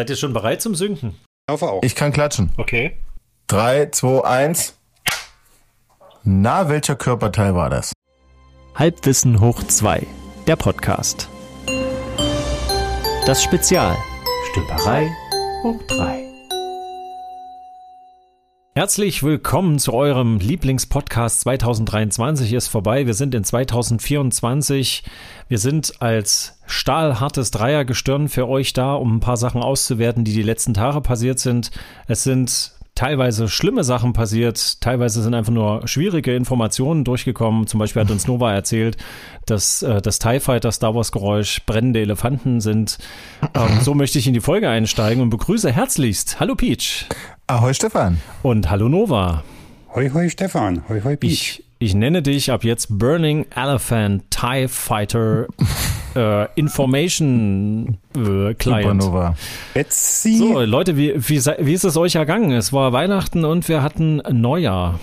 Seid ihr schon bereit zum Synken? Ich hoffe auch. Ich kann klatschen. Okay. 3, 2, 1. Na, welcher Körperteil war das? Halbwissen hoch 2, der Podcast. Das Spezial. Stümperei hoch 3. Herzlich willkommen zu eurem Lieblingspodcast 2023 ist vorbei. Wir sind in 2024. Wir sind als stahlhartes Dreiergestirn für euch da, um ein paar Sachen auszuwerten, die die letzten Tage passiert sind. Es sind teilweise schlimme Sachen passiert, teilweise sind einfach nur schwierige Informationen durchgekommen. Zum Beispiel hat uns Nova erzählt, dass äh, das TIE Fighter Star Wars Geräusch brennende Elefanten sind. Ähm, so möchte ich in die Folge einsteigen und begrüße herzlichst. Hallo Peach. Ahoi Stefan. Und hallo Nova. Hoi, hoi, Stefan. Hoi, hoi, Peach. Ich, ich nenne dich ab jetzt Burning Elephant TIE Fighter äh, Information äh, Client. Supernova. Betsy. So, Leute, wie, wie, sei- wie ist es euch ergangen? Es war Weihnachten und wir hatten Neujahr.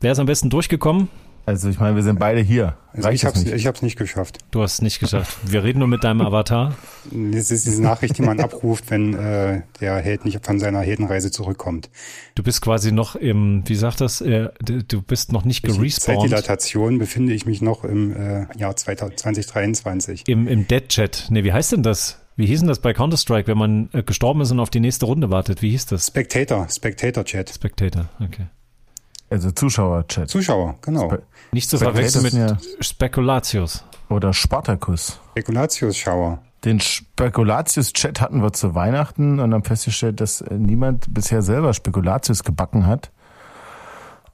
Wer ist am besten durchgekommen? Also ich meine, wir sind beide hier. Also Reicht ich das hab's, nicht? ich hab's nicht geschafft. Du hast es nicht geschafft. Wir reden nur mit deinem Avatar. Das ist diese Nachricht, die man abruft, wenn äh, der Held nicht von seiner Heldenreise zurückkommt. Du bist quasi noch im, wie sagt das, äh, du bist noch nicht gerespawnt. Zeitdilatation befinde ich mich noch im äh, Jahr 2000 2023. Im, im Dead Chat. Nee, wie heißt denn das? Wie hieß denn das bei Counter-Strike, wenn man äh, gestorben ist und auf die nächste Runde wartet? Wie hieß das? Spectator, Spectator-Chat. Spectator, okay. Also Zuschauer-Chat. Zuschauer, genau. Spe- Nicht zu verwechseln mit sind Spekulatius. Oder Spartacus. Spekulatius-Schauer. Den Spekulatius-Chat hatten wir zu Weihnachten und haben festgestellt, dass äh, niemand bisher selber Spekulatius gebacken hat.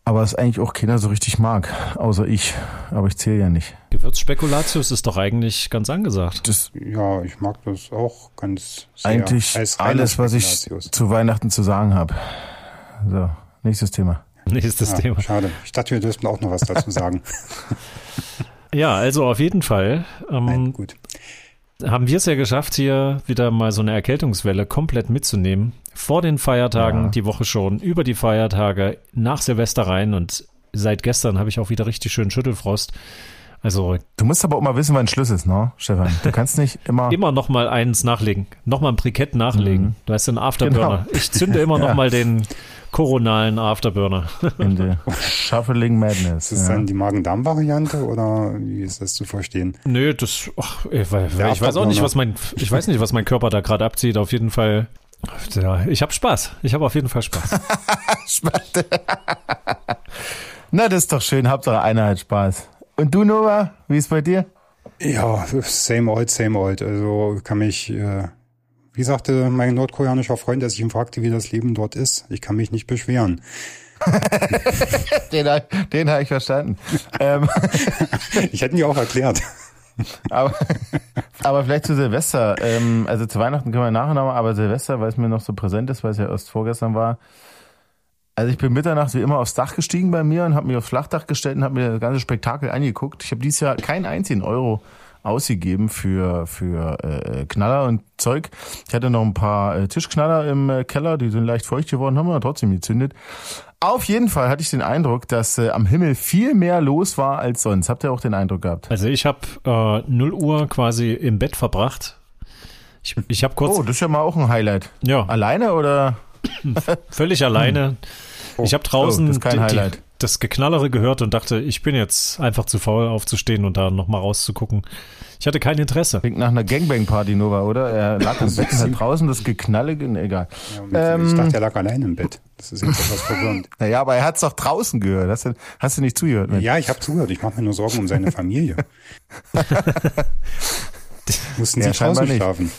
Aber es eigentlich auch keiner so richtig mag, außer ich. Aber ich zähle ja nicht. Gewürzspekulatius ist doch eigentlich ganz angesagt. Das Ja, ich mag das auch ganz sehr. eigentlich alles, was ich zu Weihnachten zu sagen habe. So, nächstes Thema. Nächstes Ja, Thema. schade. Ich dachte, wir dürften auch noch was dazu sagen. Ja, also auf jeden Fall ähm, Nein, gut. haben wir es ja geschafft, hier wieder mal so eine Erkältungswelle komplett mitzunehmen. Vor den Feiertagen, Ja. die Woche schon, über die Feiertage, nach Silvester rein und seit gestern habe ich auch wieder richtig schön Schüttelfrost. Also Du musst aber auch mal wissen, wann Schluss ist, ne, Stefan? Du kannst nicht immer. immer noch mal eins nachlegen, noch mal ein Brikett nachlegen. Du hast einen Afterburner. Genau. Ich zünde immer noch Ja. mal den koronalen Afterburner. in der Shuffling Madness. Ist das ja. dann die Magen-Darm-Variante oder wie ist das zu verstehen? Nö, das ach, ich, ich weiß auch nicht, was mein ich weiß nicht, was mein Körper da gerade abzieht. Auf jeden Fall ja, ich habe Spaß. Ich habe auf jeden Fall Spaß. Na, das ist doch schön. Hauptsache einer hat Spaß. Und du, Nova, wie ist bei dir? Ja, same old, same old. Also kann mich, äh, wie sagte mein nordkoreanischer Freund, als ich ihn fragte, wie das Leben dort ist, ich kann mich nicht beschweren. Den, den habe ich verstanden. ähm, Ich hätte ihn ja auch erklärt. aber, aber vielleicht zu Silvester. Ähm, also zu Weihnachten können wir nachher nochmal, aber Silvester, weil es mir noch so präsent ist, weil es ja erst vorgestern war. Also ich bin Mitternacht wie immer aufs Dach gestiegen bei mir und habe mich aufs Flachdach gestellt und habe mir das ganze Spektakel angeguckt. Ich habe dieses Jahr keinen einzigen Euro ausgegeben für für äh, Knaller und Zeug. Ich hatte noch ein paar äh, Tischknaller im äh, Keller, die sind leicht feucht geworden, haben wir trotzdem gezündet. Auf jeden Fall hatte ich den Eindruck, dass äh, am Himmel viel mehr los war als sonst. Habt ihr auch den Eindruck gehabt? Also ich habe äh, 0 Uhr quasi im Bett verbracht. Ich, ich habe kurz Oh, das ist ja mal auch ein Highlight. ja Alleine oder? völlig alleine. Ich habe draußen Oh, das kein die, die, das Geknallere gehört und dachte, ich bin jetzt einfach zu faul aufzustehen und da noch mal rauszugucken. Ich hatte kein Interesse. Klingt nach einer Gangbang-Party, Nova, oder? Er lag im Bett hat draußen das Geknalle, ge- egal. Ja, Ähm. ich dachte, er lag allein im Bett. Das ist jetzt etwas verwirrend. Naja, aber er hat's doch draußen gehört. Hast du, hast du nicht zugehört? Mensch? Ja, ich habe zugehört. Ich mache mir nur Sorgen um seine Familie. Mussten sie Ja, scheinbar draußen nicht. schlafen?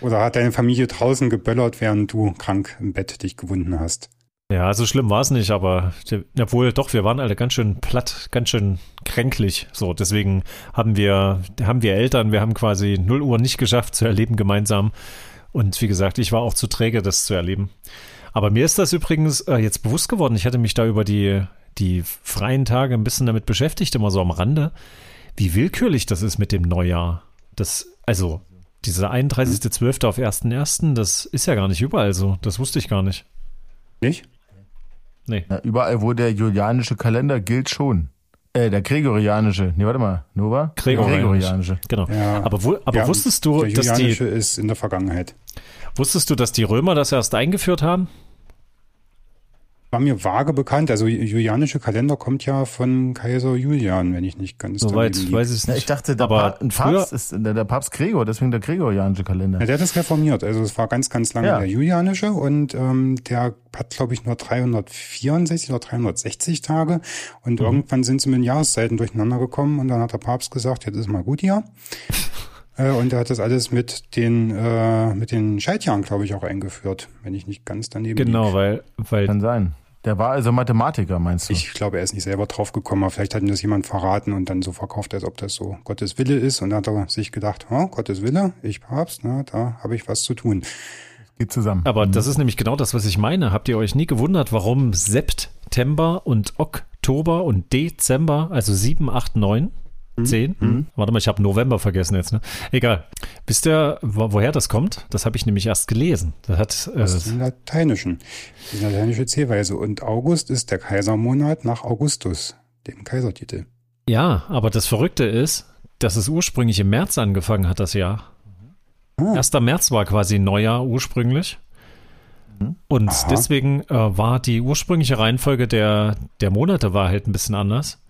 Oder hat deine Familie draußen geböllert, während du krank im Bett dich gewunden hast? Ja, so schlimm war es nicht, aber obwohl doch, wir waren alle ganz schön platt, ganz schön kränklich. So, deswegen haben wir, haben wir Eltern, wir haben quasi 0 Uhr nicht geschafft zu erleben gemeinsam. Und wie gesagt, ich war auch zu träge, das zu erleben. Aber mir ist das übrigens äh, jetzt bewusst geworden. Ich hatte mich da über die, die freien Tage ein bisschen damit beschäftigt, immer so am Rande, wie willkürlich das ist mit dem Neujahr. Das, also, dieser 31.12. auf 1.1., das ist ja gar nicht überall so. Das wusste ich gar nicht. Nicht? Nee. Na, überall, wo der julianische Kalender gilt schon. Äh, der gregorianische. Nee, warte mal. Nova? Gregorianisch. Gregorianische. Genau. Ja. aber, wo, aber Ja, wusstest du, der dass die Julianische ist in der Vergangenheit. Wusstest du, dass die Römer das erst eingeführt haben? War mir vage bekannt. Also julianische Kalender kommt ja von Kaiser Julian, wenn ich nicht ganz Soweit weiß ich nicht. ich dachte, der, aber pa ein Papst ist der, der Papst Gregor, deswegen der Gregorianische Kalender. Ja, der hat das reformiert. Also es war ganz, ganz lange Ja. der julianische und ähm, der hat, glaube ich, nur 364 oder 360 Tage. Und Mhm. irgendwann sind sie mit den Jahreszeiten durcheinander gekommen und dann hat der Papst gesagt, jetzt ist mal gut hier. Äh, und er hat das alles mit den äh, mit den Scheidjahren, glaube ich, auch eingeführt, wenn ich nicht ganz daneben Genau, lieg. weil, weil Kann sein. Der war also Mathematiker, meinst du? Ich glaube, er ist nicht selber drauf gekommen, aber vielleicht hat ihm das jemand verraten und dann so verkauft, als ob das so Gottes Wille ist. Und dann hat er sich gedacht, oh, Gottes Wille, ich Papst, na, da habe ich was zu tun. Geht zusammen. Aber das ist nämlich genau das, was ich meine. Habt ihr euch nie gewundert, warum September und Oktober und Dezember, also 7, 8, 9, 10? Warte mal, ich habe November vergessen jetzt. Ne? Egal. Wisst ihr, wo, woher das kommt? Das habe ich nämlich erst gelesen. Das hat äh, ist im Lateinischen, die lateinische Zählweise. Und August ist der Kaisermonat nach Augustus, dem Kaisertitel. ja, aber das Verrückte ist, dass es ursprünglich im März angefangen hat, das Jahr. Ah. 1. März war quasi Neujahr ursprünglich. Und Aha. deswegen äh, war die ursprüngliche Reihenfolge der, der Monate war halt ein bisschen anders.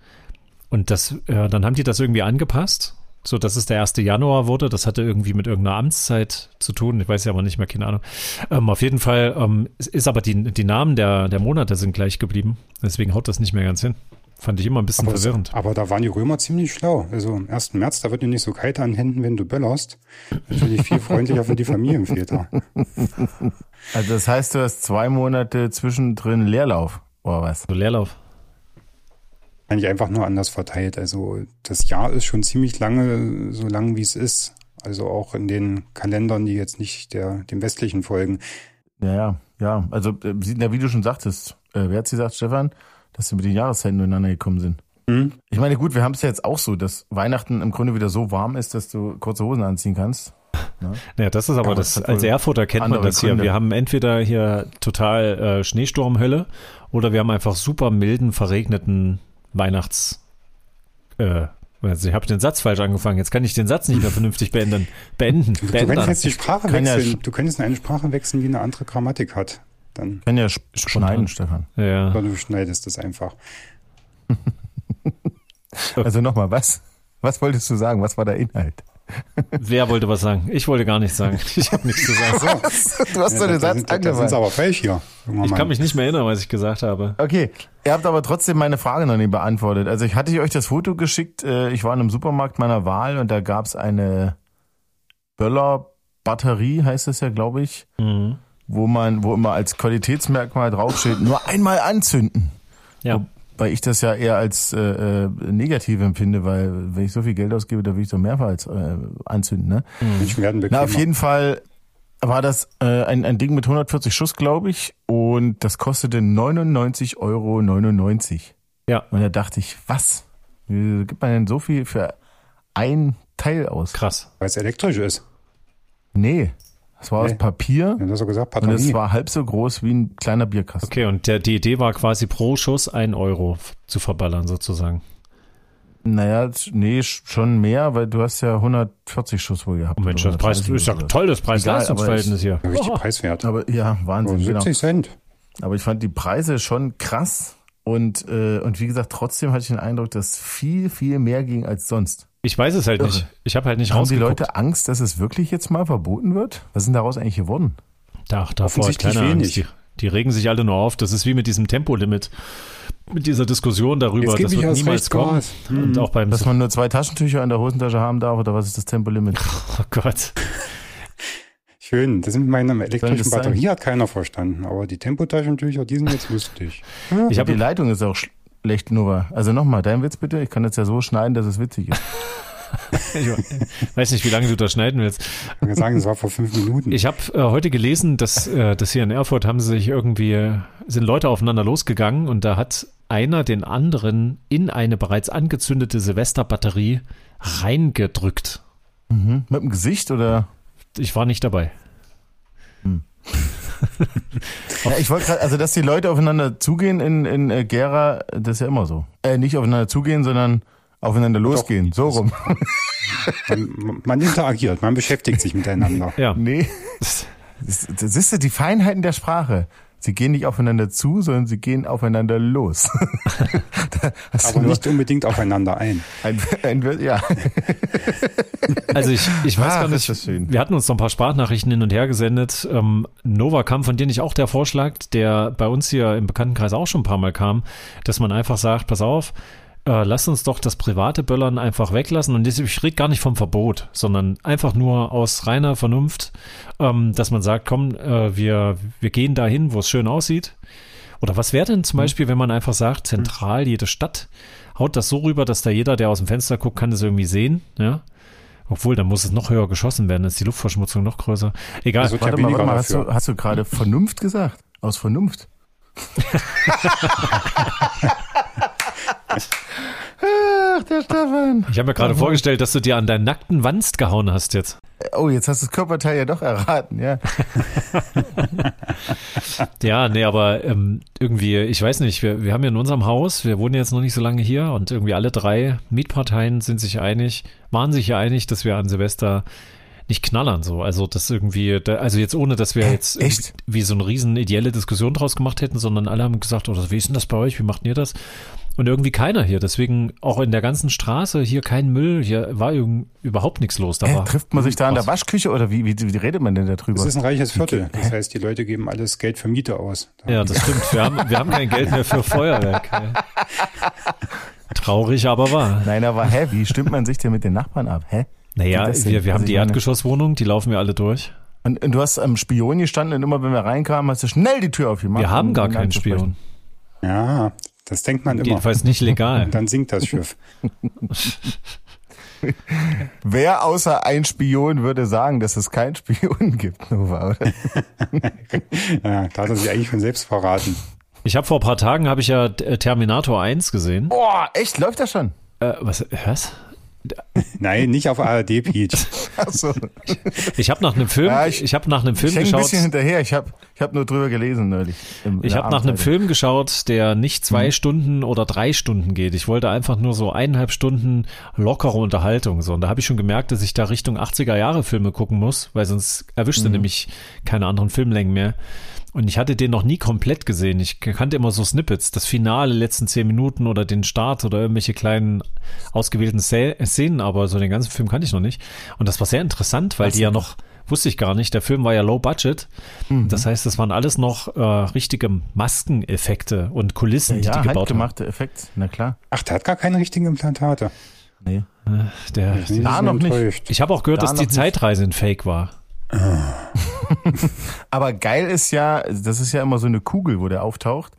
Und das, äh, dann haben die das irgendwie angepasst, so dass es der 1. Januar wurde. Das hatte irgendwie mit irgendeiner Amtszeit zu tun. Ich weiß ja aber nicht mehr, keine Ahnung. Ähm, auf jeden Fall ähm, es ist aber die, die Namen der, der Monate sind gleich geblieben. Deswegen haut das nicht mehr ganz hin. Fand ich immer ein bisschen Aber, es- verwirrend. aber da waren die Römer ziemlich schlau. Also am 1. März, da wird dir nicht so kalt an den Händen, wenn du böllerst. Natürlich viel freundlicher für die Familienväter. Also das heißt, du hast zwei Monate zwischendrin Leerlauf, oder was? So Leerlauf. Eigentlich einfach nur anders verteilt. Also das Jahr ist schon ziemlich lange, so lang wie es ist. Also auch in den Kalendern, die jetzt nicht der, dem westlichen folgen. Ja, ja, ja. Also, äh, wie du schon sagtest, äh, wer hat sie gesagt, Stefan, dass sie mit den Jahreszeiten durcheinander gekommen sind? Mhm. Ich meine, gut, wir haben es ja jetzt auch so, dass Weihnachten im Grunde wieder so warm ist, dass du kurze Hosen anziehen kannst. Ja, das ist aber Ja, das, das als Erfurter kennt man das hier. Gründe. Wir haben entweder hier total äh, Schneesturmhölle oder wir haben einfach super milden, verregneten Weihnachts. Äh, also ich habe den Satz falsch angefangen. Jetzt kann ich den Satz nicht mehr vernünftig beenden. Beenden. Du beenden. könntest jetzt die Sprache Kann ja wechseln. sch- du könntest in eine Sprache wechseln, die eine andere Grammatik hat. Dann, Kann ja sch schneiden, Stefan. ja. oder du schneidest es einfach. Also nochmal, was? Was wolltest du sagen? Was war der Inhalt? Wer wollte was sagen? Ich wollte gar nichts sagen. Ich habe nichts gesagt. Du hast Ja, da, da, sind, da sind angefangen. aber falsch hier. Ich kann mich nicht mehr erinnern, was ich gesagt habe. Okay, ihr habt aber trotzdem meine Frage noch nicht beantwortet. Also ich hatte ich euch das Foto geschickt. äh, Ich war in einem Supermarkt meiner Wahl und da gab es eine Böller-Batterie, heißt es ja, glaube ich, Mhm. wo man, wo immer als Qualitätsmerkmal draufsteht, nur einmal anzünden. Ja. Weil ich das ja eher als äh, äh, negativ empfinde, weil wenn ich so viel Geld ausgebe, da will ich doch mehrmals äh, anzünden. Ne? Bequemer. Na, auf jeden Fall war das äh, ein, ein Ding mit 140 Schuss, glaube ich, und das kostete 99,99 Euro. Ja, Und da dachte ich, was? Wie gibt man denn so viel für ein Teil aus? krass. Weil es elektrisch ist. Nee, es war aus Nee. Papier Du hast doch gesagt, und es war halb so groß wie ein kleiner Bierkasten. Okay, und der, die Idee war quasi pro Schuss ein Euro zu verballern sozusagen. Naja, nee, sch- schon mehr, weil du hast ja 140 Schuss wohl gehabt. Oh Mensch, das Preis 120 ist ja toll, das Preis-Leistungs-Verhältnis hier. Richtig Oh. preiswert. Aber ja, Oh, Wahnsinn, 70 genau. Cent. Aber ich fand die Preise schon krass und äh, und wie gesagt, trotzdem hatte ich den Eindruck, dass viel viel mehr ging als sonst. Ich weiß es halt Irre. nicht. Ich habe halt nicht Haben die rausgeguckt. Leute Angst, dass es wirklich jetzt mal verboten wird? Was ist denn daraus eigentlich geworden? Da, davor hat Offensichtlich keiner wenig. Angst. Die, die regen sich alle nur auf. Das ist wie mit diesem Tempolimit. Mit dieser Diskussion darüber, das wird niemals kommen. Gas. Und auch beim Dass man nur zwei Taschentücher in der Hosentasche haben darf oder was ist das Tempolimit? Oh Gott. Schön. Das sind meine elektrischen? Batterie hat keiner verstanden. Aber die Tempotaschentücher, die sind jetzt lustig. Ich Die Leitung ist auch schlecht, Nova. Also nochmal, dein Witz bitte. Ich kann das ja so schneiden, dass es witzig ist. ich weiß nicht, wie lange du das schneiden willst. Ich kann sagen, das war vor fünf Minuten. Ich habe äh, heute gelesen, dass, äh, dass hier in Erfurt haben sich irgendwie, sind Leute aufeinander losgegangen und da hat einer den anderen in eine bereits angezündete Silvesterbatterie reingedrückt. Mhm. Mit dem Gesicht oder? Ich war nicht dabei. Ja, ich wollte gerade, also dass die Leute aufeinander zugehen in, in äh, Gera, das ist ja immer so. Äh, nicht aufeinander zugehen, sondern aufeinander losgehen. So rum. Man, man interagiert, man beschäftigt sich miteinander. Ja. Nee. Das, das ist ja die Feinheiten der Sprache. Sie gehen nicht aufeinander zu, sondern sie gehen aufeinander los. Aber nicht unbedingt aufeinander ein. Ein, ein, ja. Also ich, ich weiß Ach, gar nicht, wir hatten uns noch ein paar Sprachnachrichten hin und her gesendet. Ähm, Nova kam von dir nicht auch der Vorschlag, der bei uns hier im Bekanntenkreis auch schon ein paar Mal kam, dass man einfach sagt, pass auf, äh, lass uns doch das private Böllern einfach weglassen. Und ich rede gar nicht vom Verbot, sondern einfach nur aus reiner Vernunft, ähm, dass man sagt, komm, äh, wir, wir gehen dahin, wo es schön aussieht. Oder was wäre denn zum mhm. Beispiel, wenn man einfach sagt, zentral jede Stadt haut das so rüber, dass da jeder, der aus dem Fenster guckt, kann das irgendwie sehen, ja? Obwohl, dann muss es noch höher geschossen werden, dann ist die Luftverschmutzung noch größer. Egal. Also, warte mal, warte mal, hast du, hast du gerade Vernunft gesagt? Aus Vernunft? Ach, der Stefan. Ich habe mir gerade vorgestellt, dass du dir an deinen nackten Wanst gehauen hast jetzt. Oh, jetzt hast du das Körperteil ja doch erraten, ja. ja, nee, aber ähm, irgendwie, ich weiß nicht, wir, wir haben ja in unserem Haus, wir wohnen jetzt noch nicht so lange hier und irgendwie alle drei Mietparteien sind sich einig, waren sich ja einig, dass wir an Silvester nicht knallern so. Also das irgendwie, also jetzt ohne, dass wir jetzt Echt? wie so eine riesen ideelle Diskussion draus gemacht hätten, sondern alle haben gesagt, oh, wie ist denn das bei euch? Wie macht ihr das? Und irgendwie keiner hier. Deswegen auch in der ganzen Straße hier kein Müll. Hier war überhaupt nichts los. Da äh, trifft man sich da in der Waschküche oder wie, wie, wie redet man denn darüber? Das ist ein reiches Viertel. Das heißt, die Leute geben alles Geld für Miete aus. Ja, das stimmt. Wir haben, wir haben kein Geld mehr für Feuerwerk. Traurig, aber wahr. Nein, aber hä, wie stimmt man sich denn mit den Nachbarn ab? Hä? Naja, wir, wir haben die Erdgeschosswohnung, die laufen wir alle durch. Und, und, du hast am Spion gestanden und immer wenn wir reinkamen, hast du schnell die Tür aufgemacht. Wir haben gar keinen Spion. Ja, das denkt man immer. Jedenfalls nicht legal. Und dann sinkt das Schiff. Wer außer ein Spion würde sagen, dass es keinen Spion gibt, Nova, oder? ja, da hat er sich eigentlich von selbst verraten. Ich habe vor ein paar Tagen habe ich ja Terminator 1 gesehen. Boah, echt? Läuft das schon? Äh, was? Was? Nein, nicht auf ARD, Pete. Achso. Ich habe nach einem Film, ja, ich, ich habe nach einem Film ich geschaut. ein bisschen hinterher. Ich habe, ich habe nur drüber gelesen neulich. Im, ich habe nach einem Film geschaut, der nicht zwei mhm. Stunden oder drei Stunden geht. Ich wollte einfach nur so eineinhalb Stunden lockere Unterhaltung so. Und da habe ich schon gemerkt, dass ich da Richtung 80er Jahre Filme gucken muss, weil sonst erwischte mhm. nämlich keine anderen Filmlängen mehr. Und ich hatte den noch nie komplett gesehen. Ich kannte immer so Snippets, das Finale, letzten zehn Minuten oder den Start oder irgendwelche kleinen ausgewählten Szenen, aber so den ganzen Film kannte ich noch nicht. Und das war sehr interessant, weil Was? die ja noch, wusste ich gar nicht, der Film war ja low budget. Mhm. Das heißt, das waren alles noch äh, richtige Maskeneffekte und Kulissen, ja, die die gebaut gemachte Effekt, na klar. Ach, der hat gar keine richtigen Implantate. Nee. Äh, der, da noch nicht. Ich habe auch gehört, da dass die Zeitreise ein Fake war. Aber geil ist ja, das ist ja immer so eine Kugel, wo der auftaucht.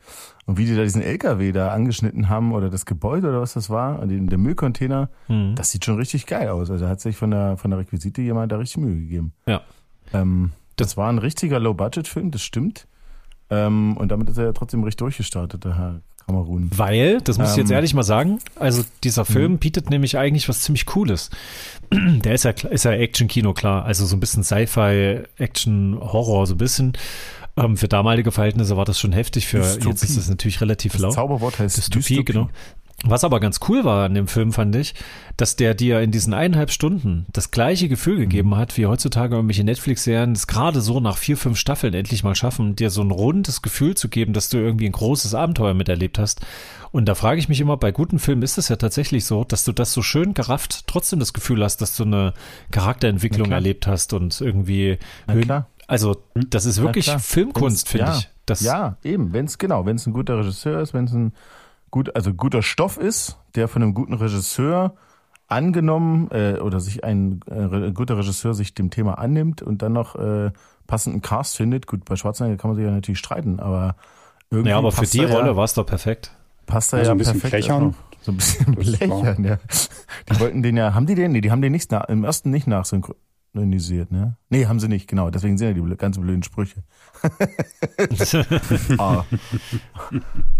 Und wie die da diesen LKW da angeschnitten haben oder das Gebäude oder was das war, der Müllcontainer, mhm. das sieht schon richtig geil aus. Also hat sich von der, von der Requisite jemand da richtig Mühe gegeben. Ja. Ähm, das war ein richtiger Low-Budget-Film, das stimmt. Ähm, und damit ist er ja trotzdem richtig durchgestartet, der Herr Kamerun. Weil, das muss ich jetzt ähm, ehrlich mal sagen, also dieser Film mhm. bietet nämlich eigentlich was ziemlich Cooles. Der ist ja, ist ja Action-Kino, klar. Also so ein bisschen Sci-Fi, Action, Horror, so ein bisschen. Ähm, für damalige Verhältnisse war das schon heftig. Für Dystopie. jetzt ist es natürlich relativ das lau. Zauberwort heißt Dystopie, Dystopie, genau. Was aber ganz cool war an dem Film, fand ich, dass der dir in diesen eineinhalb Stunden das gleiche Gefühl gegeben mhm. hat, wie heutzutage irgendwelche Netflix-Serien es gerade so nach vier, fünf Staffeln endlich mal schaffen, dir so ein rundes Gefühl zu geben, dass du irgendwie ein großes Abenteuer miterlebt hast. Und da frage ich mich immer, bei guten Filmen ist es ja tatsächlich so, dass du das so schön gerafft trotzdem das Gefühl hast, dass du eine Charakterentwicklung erlebt hast und irgendwie. Also, das ist wirklich Filmkunst, finde ja, ich. Das ja, eben, wenn es genau, wenn es ein guter Regisseur ist, wenn es ein gut, also guter Stoff ist, der von einem guten Regisseur angenommen äh, oder sich ein, äh, guter Regisseur sich dem Thema annimmt und dann noch äh, passenden Cast findet. Gut, bei Schwarzenegger kann man sich ja natürlich streiten, aber irgendwie. Ja, aber für die Rolle ja, war es doch perfekt. Passt da ja, ja ein bisschen perfekt. Blechern. So ein bisschen blechern, ja. Die wollten den ja, haben die den? Nee, die haben den nicht nach, im ersten nicht nachsynchronisiert, ne? Nee, haben sie nicht, genau. Deswegen sind ja die ganz blöden Sprüche. ah.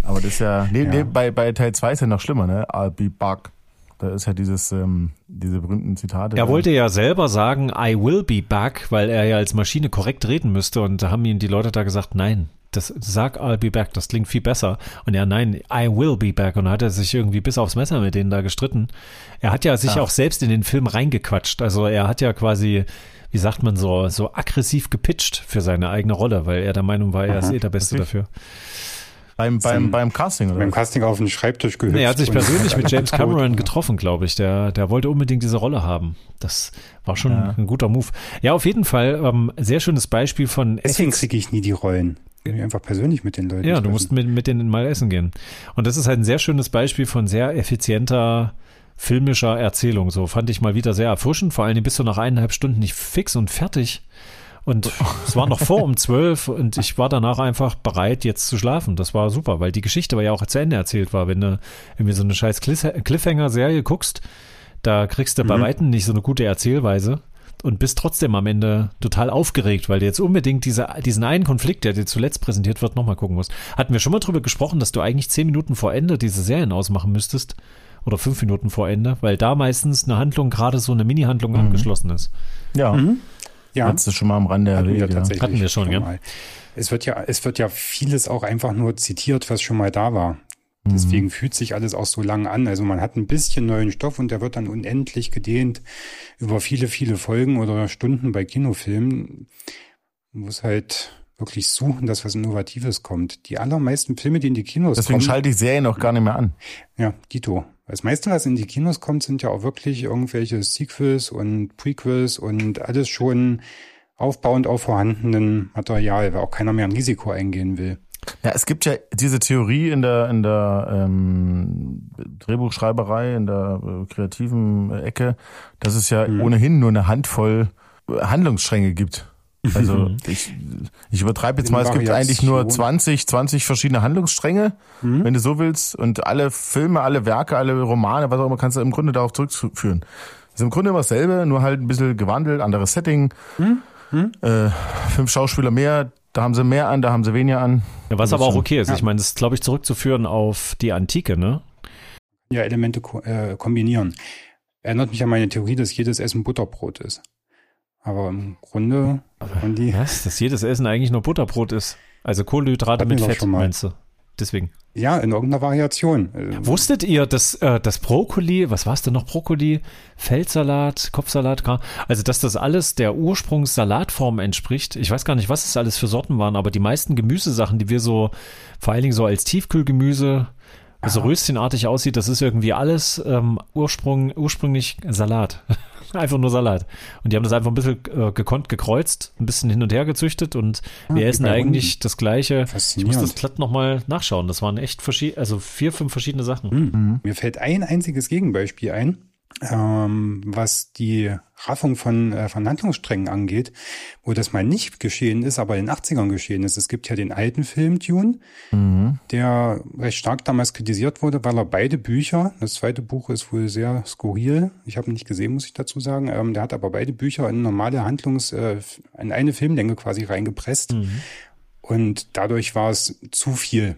Aber das ist ja, nee, ja. nee bei, bei Teil 2 ist ja noch schlimmer, ne? I'll be back. Da ist ja dieses, ähm, diese berühmten Zitate. Er wollte ja selber sagen, I will be back, weil er ja als Maschine korrekt reden müsste und da haben ihm die Leute da gesagt, nein, das sag I'll be back, das klingt viel besser. Und er, nein, I will be back. Und dann hat er sich irgendwie bis aufs Messer mit denen da gestritten. Er hat ja sich Ach. auch selbst in den Film reingequatscht. Also er hat ja quasi, wie sagt man so, so aggressiv gepitcht für seine eigene Rolle, weil er der Meinung war, er ist eh der Beste dafür. Beim, beim, beim Casting, oder? Beim? Casting auf den Schreibtisch gehüpft. Nee, er hat sich persönlich mit James Cameron Ja. getroffen, glaube ich. Der, der wollte unbedingt diese Rolle haben. Das war schon Ja. ein guter Move. Ja, auf jeden Fall ähm, sehr schönes Beispiel von Deswegen kriege ich nie die Rollen. Will einfach persönlich mit den Leuten Ja, du musst mit, mit denen mal essen gehen. Und das ist halt ein sehr schönes Beispiel von sehr effizienter filmischer Erzählung. So fand ich mal wieder sehr erfrischend. Vor allen Dingen bist du nach eineinhalb Stunden nicht fix und fertig. Und es war noch vor um zwölf und ich war danach einfach bereit, jetzt zu schlafen. Das war super, weil die Geschichte war ja auch zu Ende erzählt war. Wenn du irgendwie so eine scheiß Cliff- Cliffhanger-Serie guckst, da kriegst du bei Mhm. Weitem nicht so eine gute Erzählweise und bist trotzdem am Ende total aufgeregt, weil du jetzt unbedingt diese, diesen einen Konflikt, der dir zuletzt präsentiert wird, nochmal gucken musst. Hatten wir schon mal drüber gesprochen, dass du eigentlich zehn Minuten vor Ende diese Serien ausmachen müsstest oder fünf Minuten vor Ende, weil da meistens eine Handlung, gerade so eine Mini-Handlung Mhm. abgeschlossen ist. Ja, Mhm. Ja, hast du schon mal am Rande hatten wir erwähnt. Ja. tatsächlich. Hatten wir schon, ja. mal. Es wird ja, es wird ja vieles auch einfach nur zitiert, was schon mal da war. Mhm. Deswegen fühlt sich alles auch so lang an. Also man hat ein bisschen neuen Stoff und der wird dann unendlich gedehnt über viele, viele Folgen oder Stunden bei Kinofilmen. Man muss halt wirklich suchen, dass was Innovatives kommt. Die allermeisten Filme, die in die Kinos Deswegen kommen, schalte ich Serien auch gar nicht mehr an. ja, Dito. Das meiste, was in die Kinos kommt, sind ja auch wirklich irgendwelche Sequels und Prequels und alles schon aufbauend auf vorhandenen Material, weil auch keiner mehr ein Risiko eingehen will. Ja, es gibt ja diese Theorie in der in der ähm, Drehbuchschreiberei, in der äh, kreativen Ecke, dass es ja ohnehin nur eine Handvoll äh, Handlungsstränge gibt. Also ich, ich übertreibe jetzt In mal, es gibt eigentlich nur Variation. 20, 20 verschiedene Handlungsstränge, wenn du so willst. Und alle Filme, alle Werke, alle Romane, was auch immer, kannst du im Grunde darauf zurückführen. Das ist im Grunde immer dasselbe, nur halt ein bisschen gewandelt, anderes Setting. Äh, fünf Schauspieler mehr, da haben sie mehr an, da haben sie weniger an. Ja, was aber auch schon. okay ist. Ja. Ich meine, das ist, glaube ich, zurückzuführen auf die Antike, ne? Ja, Elemente ko äh, kombinieren. Erinnert mich an meine Theorie, dass jedes Essen Butterbrot ist. Aber im Grunde von die, Was? Dass jedes Essen eigentlich nur Butterbrot ist. Also Kohlenhydrate mit Fett, meinst du? Deswegen. ja, in irgendeiner Variation. Wusstet ihr, dass äh, das Brokkoli, was war es denn noch? Brokkoli, Feldsalat, Kopfsalat, also dass das alles der Ursprungssalatform entspricht. Ich weiß gar nicht, was es alles für Sorten waren, aber die meisten Gemüsesachen, die wir so, vor allen Dingen so als Tiefkühlgemüse, was so röschenartig aussieht, das ist irgendwie alles ähm, Ursprung, ursprünglich Salat. einfach nur Salat. Und die haben das einfach ein bisschen äh, gekonnt gekreuzt, ein bisschen hin und her gezüchtet und wir wie essen eigentlich das gleiche. Ich muss das glatt nochmal nachschauen. Das waren echt verschiedene, also vier, fünf verschiedene Sachen. Hm. Mir fällt ein einziges Gegenbeispiel ein, ähm, was die Raffung von äh, von Handlungssträngen angeht, wo das mal nicht geschehen ist, aber in den 80ern geschehen ist. Es gibt ja den alten Film Dune, der recht stark damals kritisiert wurde, weil er beide Bücher, das zweite Buch ist wohl sehr skurril, ich habe ihn nicht gesehen, muss ich dazu sagen, ähm, der hat aber beide Bücher in normale Handlungs, äh, in eine Filmlänge quasi reingepresst. Und dadurch war es zu viel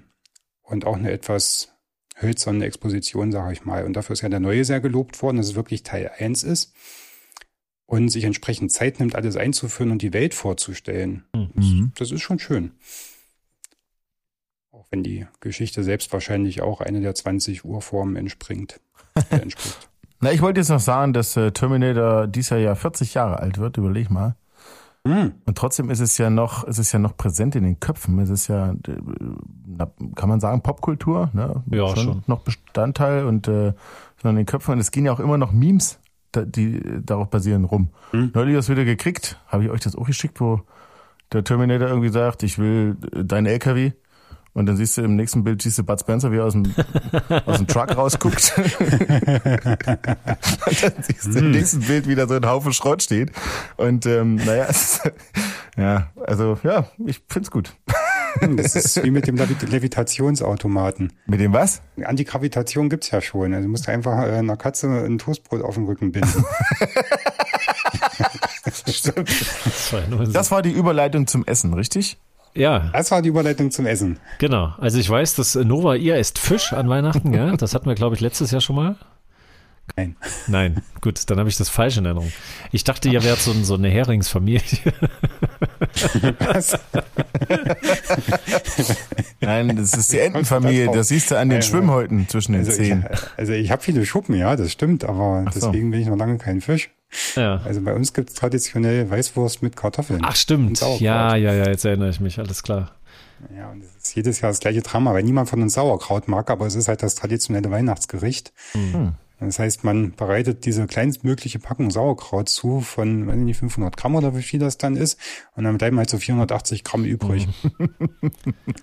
und auch eine etwas hölzerne Exposition, sage ich mal. Und dafür ist ja der neue sehr gelobt worden, dass es wirklich Teil 1 ist und sich entsprechend Zeit nimmt, alles einzuführen und die Welt vorzustellen. Mhm. Das ist schon schön. Auch wenn die Geschichte selbst wahrscheinlich auch eine der 20 Urformen entspringt. entspricht. Na, ich wollte jetzt noch sagen, dass äh, Terminator dieses Jahr ja 40 Jahre alt wird, überleg mal. Hm. Und trotzdem ist es ja noch, es ist ja noch präsent in den Köpfen. Es ist ja, äh, kann man sagen, Popkultur, ne? Ja, schon. Noch Bestandteil und äh, schon in den Köpfen. Und es gehen ja auch immer noch Memes, die darauf basieren, rum. Hm. Neulich was wieder gekriegt, habe ich euch das auch geschickt, wo der Terminator irgendwie sagt, ich will äh, deinen LKW. Und dann siehst du im nächsten Bild, siehst du Bud Spencer, wie er aus dem, aus dem Truck rausguckt. und dann siehst du im nächsten Bild wieder so ein Haufen Schrott steht. Und ähm, naja, es, ja, also ja, ich find's gut. Das ist wie mit dem Levi- Levitationsautomaten. Mit dem was? Antigravitation gibt's ja schon. Also du musst einfach äh, einer Katze ein Toastbrot auf den Rücken binden. So- Das war die Überleitung zum Essen, richtig? Ja, Das war die Überleitung zum Essen. genau. Also ich weiß, dass Nova, ihr esst Fisch an Weihnachten, gell? Das hatten wir, glaube ich, letztes Jahr schon mal. Nein. Nein, gut, dann habe ich das falsch in Erinnerung. Ich dachte, ihr wärt so, so eine Heringsfamilie. Was? Nein, das ist die Entenfamilie. Das siehst du an den Also, Schwimmhäuten zwischen den Also ich, Zehen. also ich habe viele Schuppen, ja, das stimmt, aber so. deswegen bin ich noch lange kein Fisch. Ja. Also bei uns gibt es traditionell Weißwurst mit Kartoffeln. Ach stimmt. Ja, ja, ja, jetzt erinnere ich mich, alles klar. Ja, und es ist jedes Jahr das gleiche Drama, weil niemand von uns Sauerkraut mag, aber es ist halt das traditionelle Weihnachtsgericht. Hm. Das heißt, man bereitet diese kleinstmögliche Packung Sauerkraut zu von, weiß ich nicht, 500 Gramm oder wie viel das dann ist. Und dann bleiben halt so 480 Gramm übrig.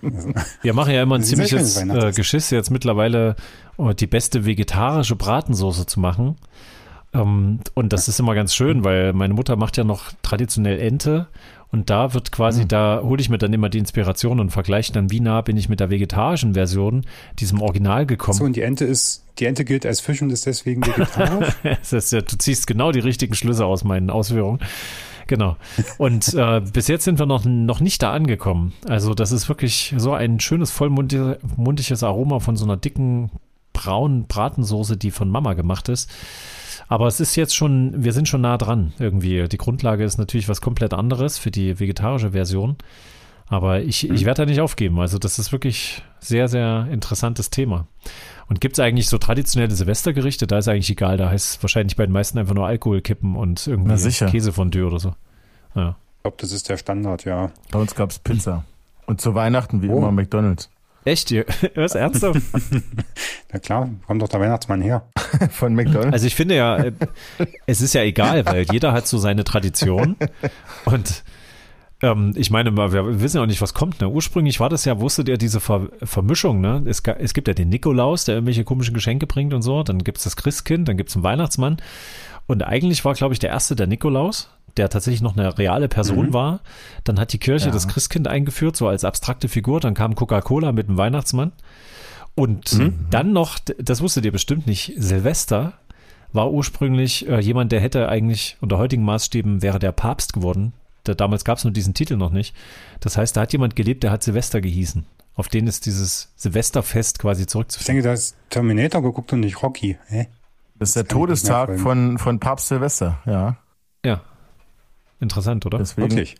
Also, Wir machen ja immer ein ziemliches äh. Geschiss jetzt mittlerweile, oh, die beste vegetarische Bratensoße zu machen. Ähm, und das ist immer ganz schön, weil meine Mutter macht ja noch traditionell Ente. Und da wird quasi, Hm. da hole ich mir dann immer die Inspiration und vergleiche dann, wie nah bin ich mit der vegetarischen Version, diesem Original gekommen. so, und die Ente ist, die Ente gilt als Fisch und ist deswegen vegetarisch. Das heißt, ja, du ziehst genau die richtigen Schlüsse aus meinen Ausführungen. Genau. Und äh, bis jetzt sind wir noch, noch nicht da angekommen. Also das ist wirklich so ein schönes, vollmundiges Aroma von so einer dicken, braunen Bratensoße, die von Mama gemacht ist. Aber es ist jetzt schon, wir sind schon nah dran irgendwie. Die Grundlage ist natürlich was komplett anderes für die vegetarische Version. Aber ich, ich werde da nicht aufgeben. Also das ist wirklich sehr, sehr interessantes Thema. Und gibt es eigentlich so traditionelle Silvestergerichte? Da ist eigentlich egal. Da heißt es wahrscheinlich bei den meisten einfach nur Alkohol kippen und irgendwie sicher. Käsefondue oder so. Ja. Ich glaube, das ist der Standard, ja. Bei uns gab's Pizza. Und zu Weihnachten wie Oh. immer McDonalds. Echt? Ihr- Was ernsthaft? Na klar, kommt doch der Weihnachtsmann her. Von McDonalds. Also ich finde ja, äh, es ist ja egal, weil jeder hat so seine Tradition. Und ähm, ich meine, mal, wir wissen ja auch nicht, was kommt. Ne? Ursprünglich war das ja, wusstet ihr, diese Ver Vermischung. Ne? Es, es gibt ja den Nikolaus, der irgendwelche komischen Geschenke bringt und so. Dann gibt es das Christkind, dann gibt es einen Weihnachtsmann. Und eigentlich war, glaube ich, der erste der Nikolaus, der tatsächlich noch eine reale Person war. Dann hat die Kirche Ja. das Christkind eingeführt, so als abstrakte Figur. Dann kam Coca-Cola mit dem Weihnachtsmann. Und dann noch, das wusstet ihr bestimmt nicht, Silvester war ursprünglich äh, jemand, der hätte eigentlich unter heutigen Maßstäben wäre der Papst geworden. Da, damals gab es nur diesen Titel noch nicht. Das heißt, da hat jemand gelebt, der hat Silvester gehießen. Auf den ist dieses Silvesterfest quasi Ich zurückzuführen. denke, da ist Terminator geguckt und nicht Rocky. Hä? Das ist der Todestag von, von Papst Silvester, ja. Ja. Interessant, oder? Deswegen, Wirklich.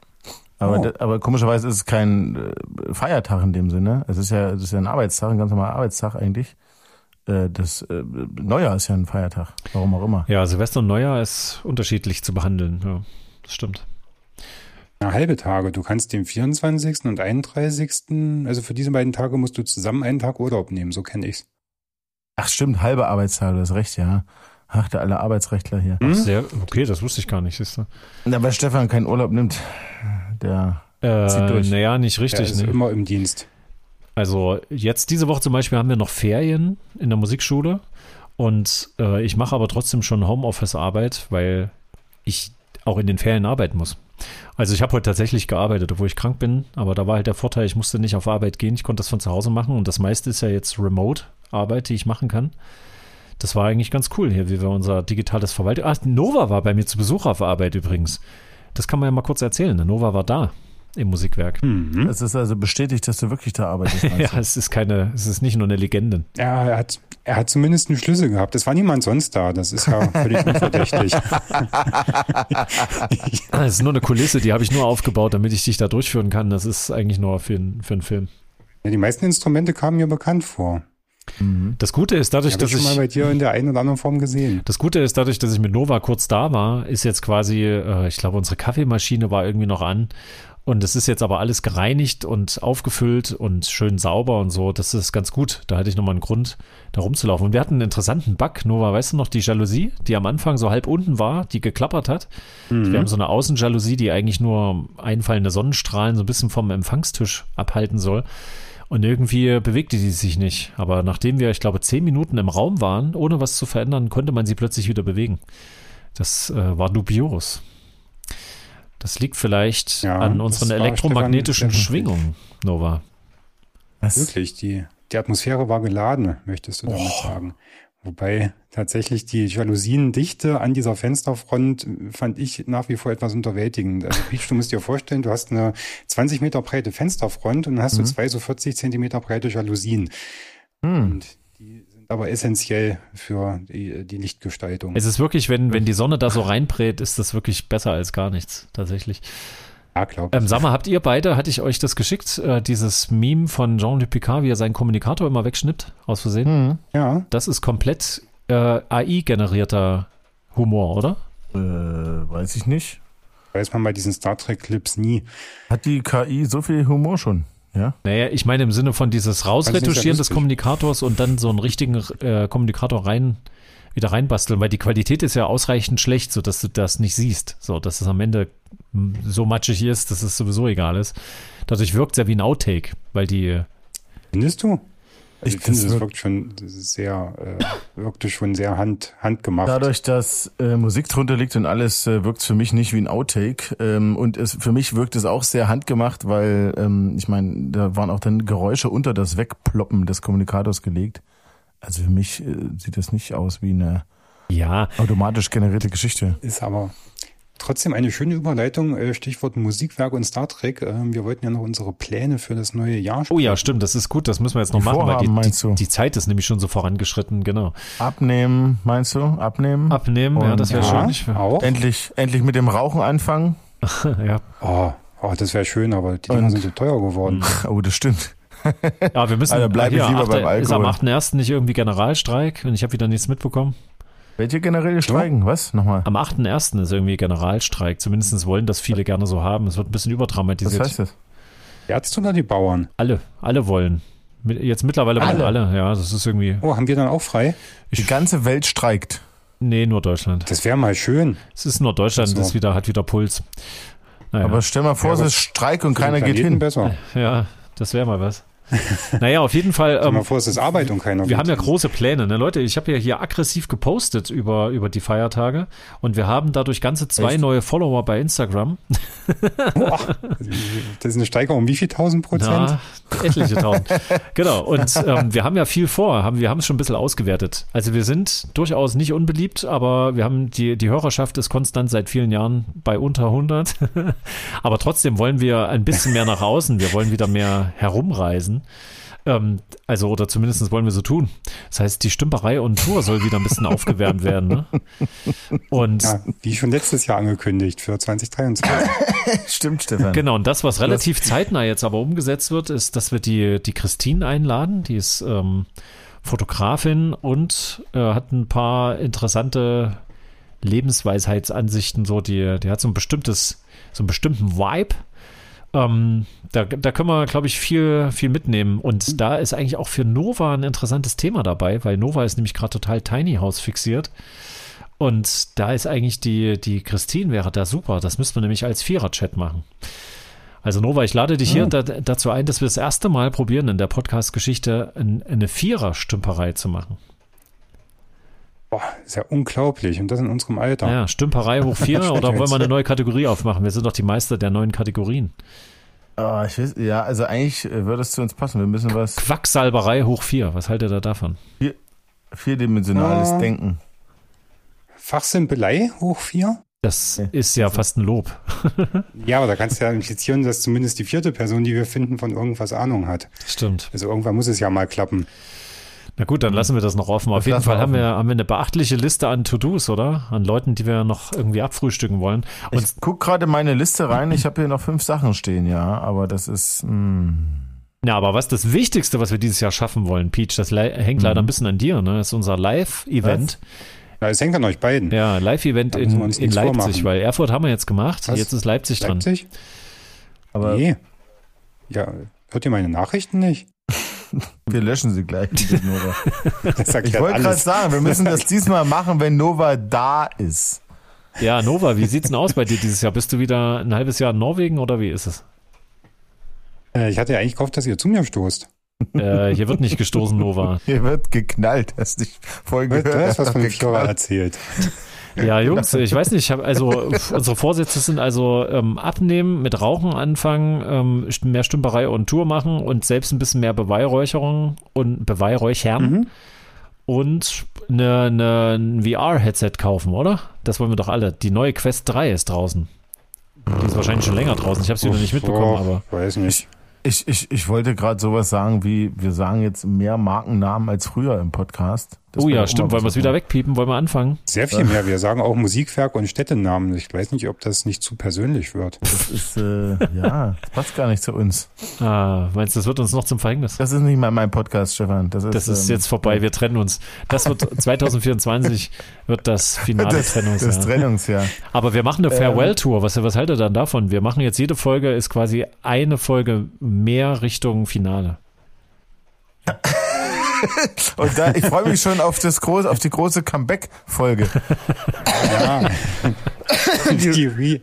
aber, Oh. aber komischerweise ist es kein äh, Feiertag in dem Sinne. Es ist ja, es ist ja ein Arbeitstag, ein ganz normaler Arbeitstag eigentlich. Äh, das äh, Neujahr ist ja ein Feiertag, warum auch immer. Ja, Silvester und Neujahr ist unterschiedlich zu behandeln. Ja, das stimmt. Na, halbe Tage. Du kannst den 24. und 31. Also für diese beiden Tage musst du zusammen einen Tag Urlaub nehmen. So kenne ich's. Ach stimmt, halbe Arbeitstage, du hast recht, ja. Ach, der alle Arbeitsrechtler hier. Hm? Sehr, okay, das wusste ich gar nicht, siehst du. Na, weil Stefan keinen Urlaub nimmt, der Äh, Zieht durch. naja, nicht Der richtig. ist ne? immer im Dienst. Also jetzt diese Woche zum Beispiel haben wir noch Ferien in der Musikschule und äh, ich mache aber trotzdem schon Homeoffice-Arbeit, weil ich auch in den Ferien arbeiten muss. Also ich habe heute tatsächlich gearbeitet, obwohl ich krank bin, aber da war halt der Vorteil, ich musste nicht auf Arbeit gehen, ich konnte das von zu Hause machen und das meiste ist ja jetzt Remote-Arbeit, die ich machen kann. Das war eigentlich ganz cool hier, wie wir unser digitales Verwaltung. Ach, Nova war bei mir zu Besuch auf Arbeit übrigens. Das kann man ja mal kurz erzählen. Der Nova war da im Musikwerk. Mhm. Es ist also bestätigt, dass du wirklich da arbeitest. Ja, es ist keine, es ist nicht nur eine Legende. Ja, er hat, er hat zumindest einen Schlüssel gehabt. Es war niemand sonst da. Das ist ja völlig unverdächtig. Das ist nur eine Kulisse, die habe ich nur aufgebaut, damit ich dich da durchführen kann. Das ist eigentlich nur für, einen- für einen Film. Ja, die meisten Instrumente kamen mir bekannt vor. Mhm. Das Gute ist dadurch, ich dass schon mal ich, bei dir in der einen oder anderen Form gesehen. das Gute ist dadurch, dass ich mit Nova kurz da war, ist jetzt quasi, äh, ich glaube, unsere Kaffeemaschine war irgendwie noch an. Und es ist jetzt aber alles gereinigt und aufgefüllt und schön sauber und so. Das ist ganz gut. Da hatte ich nochmal einen Grund, da rumzulaufen. Und wir hatten einen interessanten Bug. Nova, weißt du noch, die Jalousie, die am Anfang so halb unten war, die geklappert hat. Wir haben so eine Außenjalousie, die eigentlich nur einfallende Sonnenstrahlen so ein bisschen vom Empfangstisch abhalten soll. Und irgendwie bewegte die sich nicht. Aber nachdem wir, ich glaube, zehn Minuten im Raum waren, ohne was zu verändern, konnte man sie plötzlich wieder bewegen. Das äh, war dubios. Das liegt vielleicht Ja, an unseren elektromagnetischen Stefan- Schwingungen, Nova. Was? Wirklich, die, die Atmosphäre war geladen, möchtest du damit sagen. Wobei tatsächlich die Jalousiendichte an dieser Fensterfront äh, fand ich nach wie vor etwas unterwältigend. Also Peach, du musst dir vorstellen, du hast eine 20 Meter breite Fensterfront und dann hast du zwei so 40 Zentimeter breite Jalousien. Hm. Und die sind aber essentiell für die, die Lichtgestaltung. Es ist wirklich, wenn, wenn die Sonne da so reinbrät, ist das wirklich besser als gar nichts, tatsächlich. Ja, glaube Ähm, sag mal, habt ihr beide, hatte ich euch das geschickt, äh, dieses Meme von Jean-Luc Picard, wie er seinen Kommunikator immer wegschnippt, aus Versehen? Hm. Ja, Das ist komplett äh, AI-generierter Humor, oder? Äh, weiß ich nicht. weiß man bei diesen Star Trek-Clips nie. Hat die KI so viel Humor schon? Ja. Naja, ich meine im Sinne von dieses Rausretuschieren des. Kommunikators und dann so einen richtigen äh, Kommunikator rein wieder reinbasteln, weil die Qualität ist ja ausreichend schlecht, so dass du das nicht siehst, so dass es am Ende mm, so matschig ist, dass es sowieso egal ist. Dadurch wirkt es ja wie ein Outtake, weil die Findest du? Also Ich- ich, finde, das es wirkt- wirkt schon sehr, äh, wirkte schon sehr hand, handgemacht. Dadurch, dass äh, Musik drunter liegt und alles, äh, wirkt es für mich nicht wie ein Outtake. Ähm, und es, für mich wirkt es auch sehr handgemacht, weil ähm, ich meine, da waren auch dann Geräusche unter das Wegploppen des Kommunikators gelegt. Also für mich äh, sieht das nicht aus wie eine ja, automatisch generierte Geschichte. Ist aber trotzdem eine schöne Überleitung. äh, Stichwort Musikwerk und Star Trek. Ähm, Wir wollten ja noch unsere Pläne für das neue Jahr oh ja, stimmt, das ist gut, das müssen wir jetzt noch Die machen, weil Vorhaben, die, meinst die, du? die Zeit ist nämlich schon so vorangeschritten, genau. Abnehmen, meinst du? Abnehmen? Abnehmen, ja, Und- das wäre ja, schön. Ich, auch. Endlich, endlich mit dem Rauchen anfangen. ja. Oh, oh, das wäre schön, aber die Dinger sind so teuer geworden. Oh, das stimmt. Ja, wir müssen, Also bleib ich lieber achte- beim ist am Alkohol. 8.1. nicht irgendwie Generalstreik und ich habe wieder nichts mitbekommen. Welche generelle Streiken? Was? Nochmal. Am 8.1. ist irgendwie Generalstreik. Zumindest wollen das viele gerne so haben. Es wird ein bisschen Was überdramatisiert. heißt das? Ärzte oder die Bauern? Alle, alle wollen. Jetzt mittlerweile wollen Alle? alle. Ja, das ist irgendwie. Oh, haben wir dann auch frei? Die ganze Welt streikt. Nee, nur Deutschland. Das wäre mal schön. Es ist nur Deutschland, so. das wieder, hat wieder Puls. Naja, Aber stell mal vor, Ja, es ist Streik und keiner geht hin. besser. ja, das wäre mal was. naja, auf jeden Fall. Stell mal Ähm, vor, es ist Arbeit und keiner wir haben ja große Pläne, ne? Leute, ich habe ja hier aggressiv gepostet über, über die Feiertage und wir haben dadurch ganze zwei Echt? neue Follower bei Instagram. Boah, das ist eine Steigerung um wie viel tausend Prozent? Na, etliche tausend. genau. Und ähm, wir haben ja viel vor. Haben, wir haben es schon ein bisschen ausgewertet. Also wir sind durchaus nicht unbeliebt, aber wir haben die, die Hörerschaft ist konstant seit vielen Jahren bei unter 100. aber trotzdem wollen wir ein bisschen mehr nach außen. Wir wollen wieder mehr herumreisen. Ähm, also, oder zumindest wollen wir so tun. Das heißt, die Stümperei und Tour soll wieder ein bisschen aufgewärmt werden. Ne? Und Ja, wie schon letztes Jahr angekündigt für 2023. Stimmt, Stefan. Genau, und das, was relativ zeitnah jetzt aber umgesetzt wird, ist, dass wir die, die Christine einladen. Die ist ähm, Fotografin und äh, hat ein paar interessante Lebensweisheitsansichten. So, die, die hat so ein bestimmtes, so einen bestimmten Vibe. Ähm, da, da können wir, glaube ich, viel, viel mitnehmen. Und da ist eigentlich auch für Nova ein interessantes Thema dabei, weil Nova ist nämlich gerade total Tiny House fixiert. Und da ist eigentlich die, die Christine wäre da super. Das müssten wir nämlich als Vierer-Chat machen. Also Nova, ich lade dich hier da, dazu ein, dass wir das erste Mal probieren, in der Podcast-Geschichte ein, eine Vierer-Stümperei zu machen. Boah, ist ja unglaublich. Und das in unserem Alter. Ja, Stümperei hoch vier oder wollen wir eine neue Kategorie aufmachen? Wir sind doch die Meister der neuen Kategorien. Ah, ich weiß, ja, also eigentlich äh, würde es zu uns passen. Wir müssen was Quacksalberei hoch vier. Was haltet ihr davon? vierdimensionales Ah. Denken. Fachsimpelei hoch vier? Das Okay. ist ja fast ein Lob. Ja, aber da kannst du ja implizieren, dass zumindest die vierte Person, die wir finden, von irgendwas Ahnung hat. Stimmt. Also irgendwann muss es ja mal klappen. Na gut, dann lassen wir das noch offen. Auf Das jeden wir Fall haben wir, haben wir eine beachtliche Liste an To-Dos, oder? An Leuten, die wir noch irgendwie abfrühstücken wollen. Und Ich guck gerade meine Liste rein. Ich habe hier noch fünf Sachen stehen, ja, aber das ist. Hm. Ja, aber was das Wichtigste, was wir dieses Jahr schaffen wollen, Peach, das le- hängt leider ein bisschen an dir, ne? Das ist unser Live-Event. Ja, es hängt an euch beiden. Ja, Live-Event in, in Leipzig, vormachen. weil Erfurt haben wir jetzt gemacht. Was? Jetzt ist Leipzig dran. Leipzig? Aber Nee. Ja, hört ihr meine Nachrichten nicht? wir löschen sie gleich. Ich wollte gerade sagen, wir müssen das diesmal machen, wenn Nova da ist. Ja, Nova, wie sieht's denn aus bei dir dieses Jahr? Bist du wieder ein halbes Jahr in Norwegen oder wie ist es? Äh, Ich hatte ja eigentlich gehofft, dass ihr zu mir stoßt. Äh, hier wird nicht gestoßen, Nova. Hier wird geknallt. Hast dich voll Du gehört. hast was von dem Führer erzählt. Ja, Jungs, ich weiß nicht, ich hab, also unsere Vorsätze sind also ähm, abnehmen, mit Rauchen anfangen, ähm, mehr Stümperei und Tour machen und selbst ein bisschen mehr Beweihräucherung und Beweihräuchern Mhm. und eine, eine, ein VR-Headset kaufen, oder? Das wollen wir doch alle. Die neue Quest 3 ist draußen. Die ist wahrscheinlich schon länger draußen. Ich habe sie noch nicht mitbekommen, aber Weiß nicht. Ich, ich, ich wollte gerade sowas sagen wie, wir sagen jetzt mehr Markennamen als früher im Podcast. Das oh ja, stimmt. Wollen wir es wieder wegpiepen? Wollen wir anfangen? Sehr viel mehr. Wir sagen auch Musikwerk und Städtenamen. Ich weiß nicht, ob das nicht zu persönlich wird. Das ist, äh, ja, das passt gar nicht zu uns. Ah, meinst du, das wird uns noch zum Verhängnis? Das ist nicht mal mein Podcast, Stefan. Das ist, Das ist ähm, jetzt vorbei, wir trennen uns. Das wird 2024 wird das finale das, Trennungsjahr. das Trennungsjahr. Aber wir machen eine Farewell-Tour. Was, was haltet ihr dann davon? Wir machen jetzt jede Folge, ist quasi eine Folge mehr Richtung Finale. Und da, ich freue mich schon auf das große, auf die große Comeback-Folge. Ja. die Re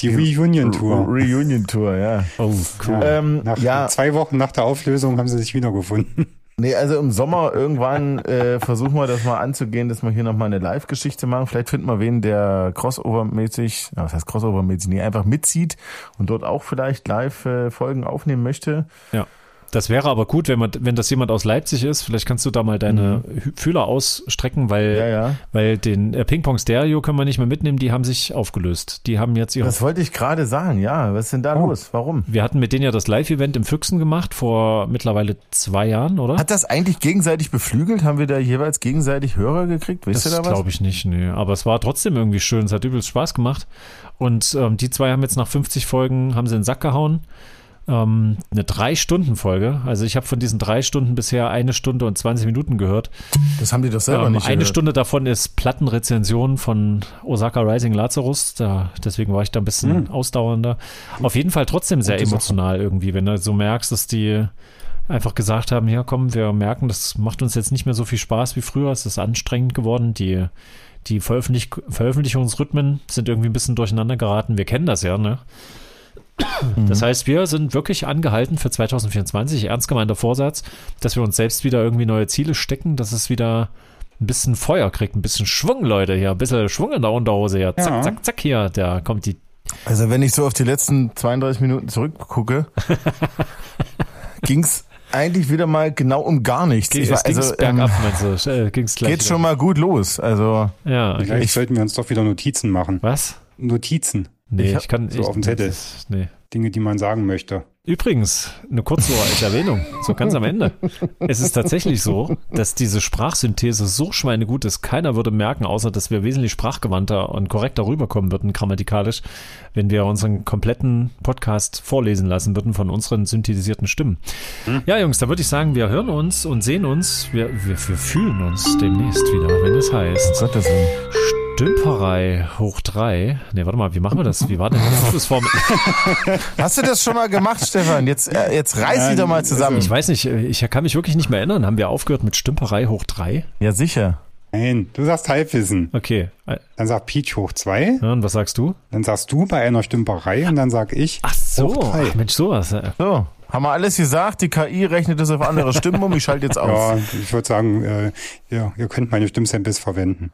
die Reunion-Tour. Reunion-Tour, ja. Oh, cool. Ähm, Nach ja, zwei Wochen nach der Auflösung haben sie sich wiedergefunden. nee, also im Sommer irgendwann äh, versuchen wir das mal anzugehen, dass wir hier nochmal eine Live-Geschichte machen. Vielleicht finden wir wen, der Crossover-mäßig, was heißt Crossover-mäßig, nee, einfach mitzieht und dort auch vielleicht Live-Folgen aufnehmen möchte. Ja. Das wäre aber gut, wenn man, wenn das jemand aus Leipzig ist. Vielleicht kannst du da mal deine Hü- Fühler ausstrecken, weil, Mhm. Ja, ja. weil den äh, Ping-Pong Stereo können wir nicht mehr mitnehmen. Die haben sich aufgelöst. Die haben jetzt ihre. Das wollte ich gerade sagen, ja. Was ist denn da Oh. los? Warum? wir hatten mit denen ja das Live-Event im Füchsen gemacht vor mittlerweile zwei Jahren, oder? Hat das eigentlich gegenseitig beflügelt? Haben wir da jeweils gegenseitig Hörer gekriegt? Da das was? glaube ich nicht, nee. Aber es war trotzdem irgendwie schön. Es hat übelst Spaß gemacht. Und ähm, die zwei haben jetzt nach 50 Folgen, haben sie in den Sack gehauen. Ähm, eine Drei-Stunden-Folge. Also ich habe von diesen drei Stunden bisher eine Stunde und 20 Minuten gehört. Das haben die doch selber Ähm, nicht eine gehört. Stunde davon ist Plattenrezension von Osaka Rising Lazarus. Da, deswegen war ich da ein bisschen ausdauernder. Auf jeden Fall trotzdem sehr emotional irgendwie, wenn du so merkst, dass die einfach gesagt haben, ja komm, wir merken, das macht uns jetzt nicht mehr so viel Spaß wie früher. Es ist anstrengend geworden. Die, die Veröffentlich Veröffentlichungsrhythmen sind irgendwie ein bisschen durcheinander geraten. Wir kennen das ja, ne? Das heißt, wir sind wirklich angehalten für 2024, ernst gemeinter Vorsatz, dass wir uns selbst wieder irgendwie neue Ziele stecken, dass es wieder ein bisschen Feuer kriegt, ein bisschen Schwung, Leute, hier, ein bisschen Schwung in der Unterhose hier. Zack, Ja. zack, zack, hier, da kommt die. Also wenn ich so auf die letzten 32 Minuten zurückgucke, ging's eigentlich wieder mal genau um gar nichts. Ich war, es also, ähm, bergab, meinst du? Äh, ging's gleich geht schon mal gut los. Also Ja, okay. Vielleicht Ich- sollten wir uns doch wieder Notizen machen. Was? Notizen. Nee, Ich ich, kann so ich, auf dem Zettel. Nee. Dinge, die man sagen möchte. Übrigens, eine kurze als Erwähnung, so ganz am Ende. Es ist tatsächlich so, dass diese Sprachsynthese so schweinegut ist, keiner würde merken, außer dass wir wesentlich sprachgewandter und korrekter rüberkommen würden, grammatikalisch, wenn wir unseren kompletten Podcast vorlesen lassen würden von unseren synthetisierten Stimmen. Ja, Jungs, da würde ich sagen, wir hören uns und sehen uns, wir, wir, wir fühlen uns demnächst wieder, wenn es heißt Gottes Willen. Stümperei hoch drei. Nee, warte mal, wie machen wir das? Wie war denn die Abschlussform? Hast du das schon mal gemacht, Stefan? Jetzt, äh, jetzt reiß dich doch mal zusammen. Ich weiß nicht, ich kann mich wirklich nicht mehr erinnern. Haben wir aufgehört mit Stümperei hoch drei? Ja, sicher. Nein, du sagst Halbwissen. Okay. Dann sagt Peach hoch zwei. Ja, und was sagst du? Dann sagst du bei einer Stümperei und dann sag ich. Ach so. Hoch drei. Ach, Mensch, sowas. ja. So, haben wir alles gesagt. Die KI rechnet das auf andere Stimmen um. Ich schalte jetzt aus. Ja, ich würde sagen, äh, ja, ihr könnt meine Stimmsamples verwenden.